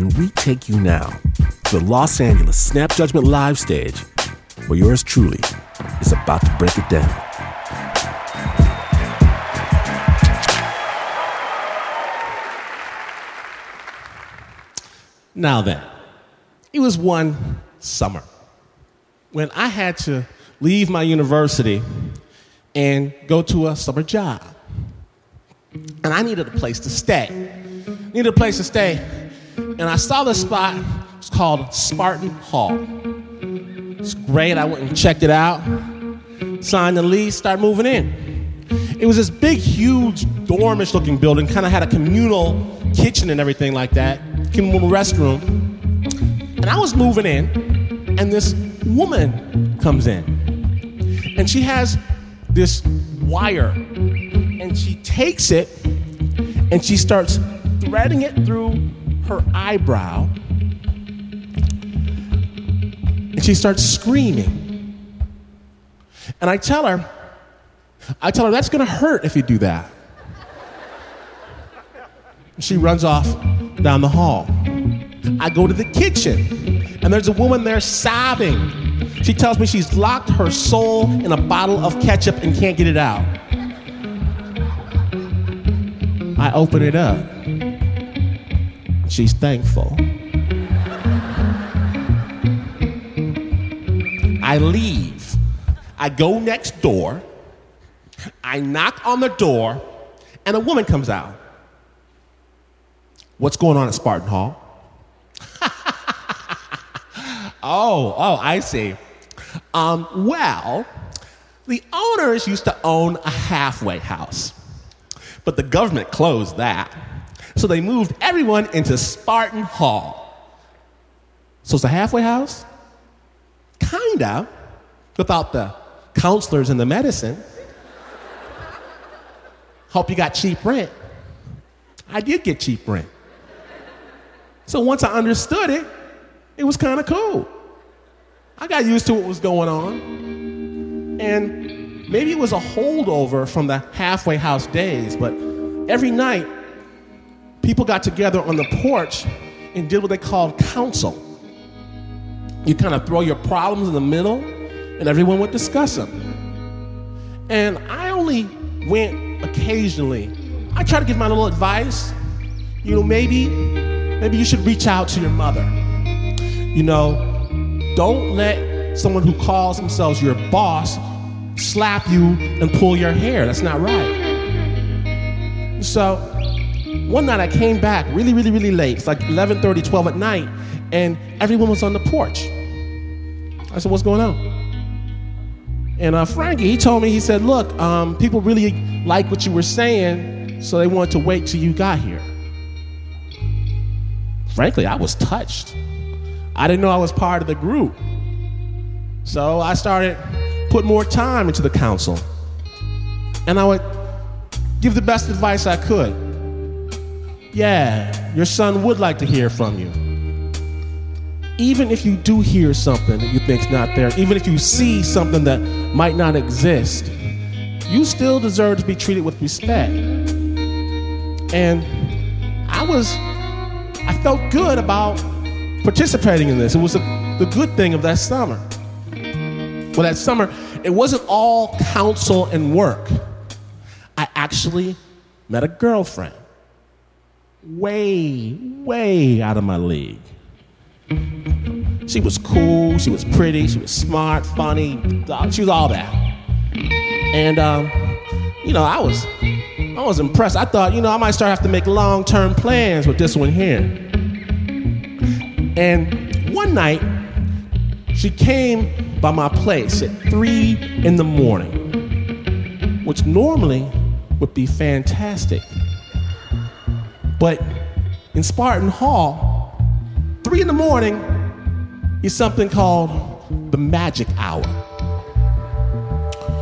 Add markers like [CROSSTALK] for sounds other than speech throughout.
and we take you now to the Los Angeles Snap Judgment Live stage, where yours truly is about to break it down. Now then, it was one summer when I had to leave my university and go to a summer job. And I needed a place to stay. Needed a place to stay. And I saw this spot. It's called Spartan Hall. It's great. I went and checked it out. Signed the lease, started moving in. It was this big, huge, dormish looking building, kind of had a communal kitchen and everything like that, communal restroom. And I was moving in, and this woman comes in. And she has this wire, and she takes it and she starts threading it through her eyebrow. And she starts screaming. And I tell her, I tell her, that's gonna hurt if you do that. She runs off down the hall. I go to the kitchen, and there's a woman there sobbing. She tells me she's locked her soul in a bottle of ketchup and can't get it out. I open it up. She's thankful. I leave. I go next door. I knock on the door, and a woman comes out. What's going on at Spartan Hall? [LAUGHS] oh, oh, I see. Um, well, the owners used to own a halfway house, but the government closed that. So they moved everyone into Spartan Hall. So it's a halfway house? Kinda, without the counselors and the medicine. Hope you got cheap rent. I did get cheap rent. So once I understood it, it was kind of cool. I got used to what was going on. And maybe it was a holdover from the halfway house days, but every night, people got together on the porch and did what they called council. You kind of throw your problems in the middle, and everyone would discuss them. And I only went occasionally. I try to give my little advice. You know, maybe, maybe you should reach out to your mother. You know, don't let someone who calls themselves your boss slap you and pull your hair. That's not right. So, one night I came back really, really, really late. It's like 11:30, 12 at night, and everyone was on the porch. I said, "What's going on?" And uh, Frankie, he told me, he said, "Look, um, people really like what you were saying, so they wanted to wait till you got here." Frankly, I was touched. I didn't know I was part of the group. So I started put more time into the council, And I would give the best advice I could. Yeah, your son would like to hear from you. Even if you do hear something that you think's not there, even if you see something that might not exist, you still deserve to be treated with respect. And I was, I felt good about participating in this. It was a, the good thing of that summer. Well, that summer, it wasn't all counsel and work. I actually met a girlfriend. Way, way out of my league. She was cool, she was pretty, she was smart, funny, she was all that. And um, you know, I was I was impressed. I thought, you know, I might start have to make long-term plans with this one here. And one night, she came by my place at three in the morning, which normally would be fantastic. But in Spartan Hall, three in the morning is something called the magic hour,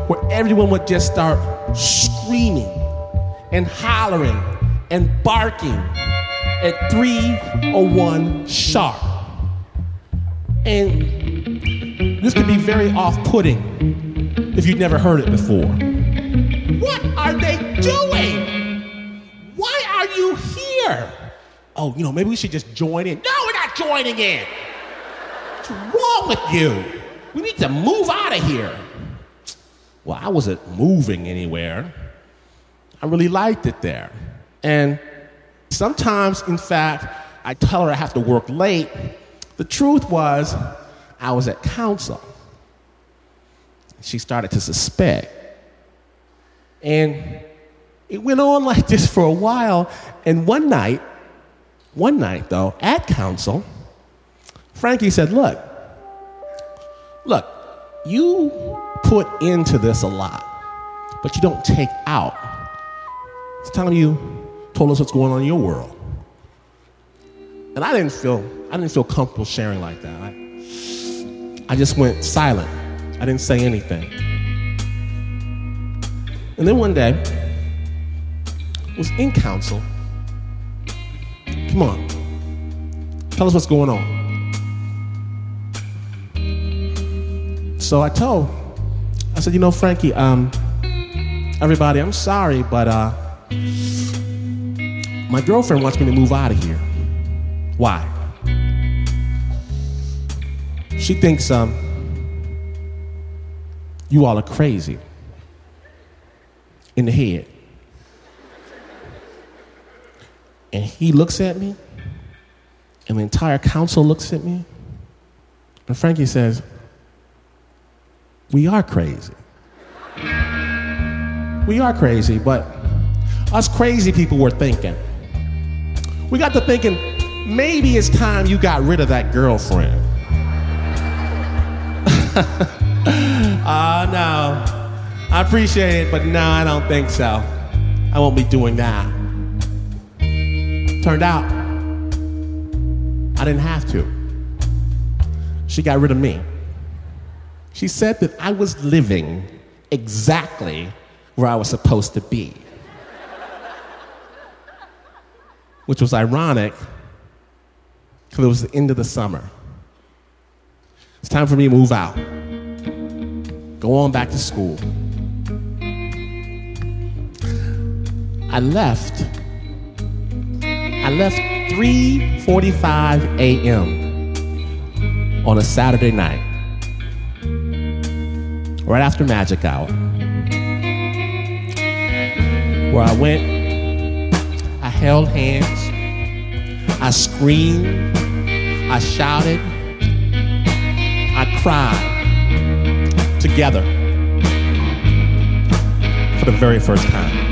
where everyone would just start screaming and hollering and barking at 301 sharp. And this could be very off putting if you've never heard it before. What are they doing? Why are you here? Oh, you know, maybe we should just join in. No, we're not joining in. What's wrong with you? We need to move out of here. Well, I wasn't moving anywhere. I really liked it there. And sometimes, in fact, I tell her I have to work late. The truth was, I was at council. She started to suspect. And it went on like this for a while. And one night, one night though, at council, Frankie said, Look, look, you put into this a lot, but you don't take out. It's time you told us what's going on in your world. And I didn't feel I didn't feel comfortable sharing like that. I, I just went silent. I didn't say anything. And then one day, was in council. Come on. Tell us what's going on. So I told, I said, you know, Frankie, um, everybody, I'm sorry, but uh, my girlfriend wants me to move out of here. Why? She thinks um, you all are crazy in the head. And he looks at me, and the entire council looks at me, and Frankie says, We are crazy. We are crazy, but us crazy people were thinking. We got to thinking, maybe it's time you got rid of that girlfriend. [LAUGHS] Ah, uh, no. I appreciate it, but no, I don't think so. I won't be doing that. Turned out, I didn't have to. She got rid of me. She said that I was living exactly where I was supposed to be. Which was ironic because it was the end of the summer. It's time for me to move out, go on back to school. I left. I left 3:45 a.m. on a Saturday night, right after magic hour, where I went. I held hands. I screamed. I shouted. I cried together for the very first time.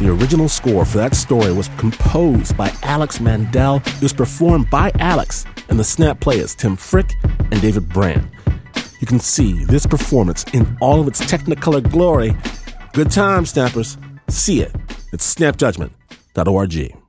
The original score for that story was composed by Alex Mandel. It was performed by Alex and the Snap Players, Tim Frick and David Brand. You can see this performance in all of its Technicolor glory. Good time, Snappers. See it at snapjudgment.org.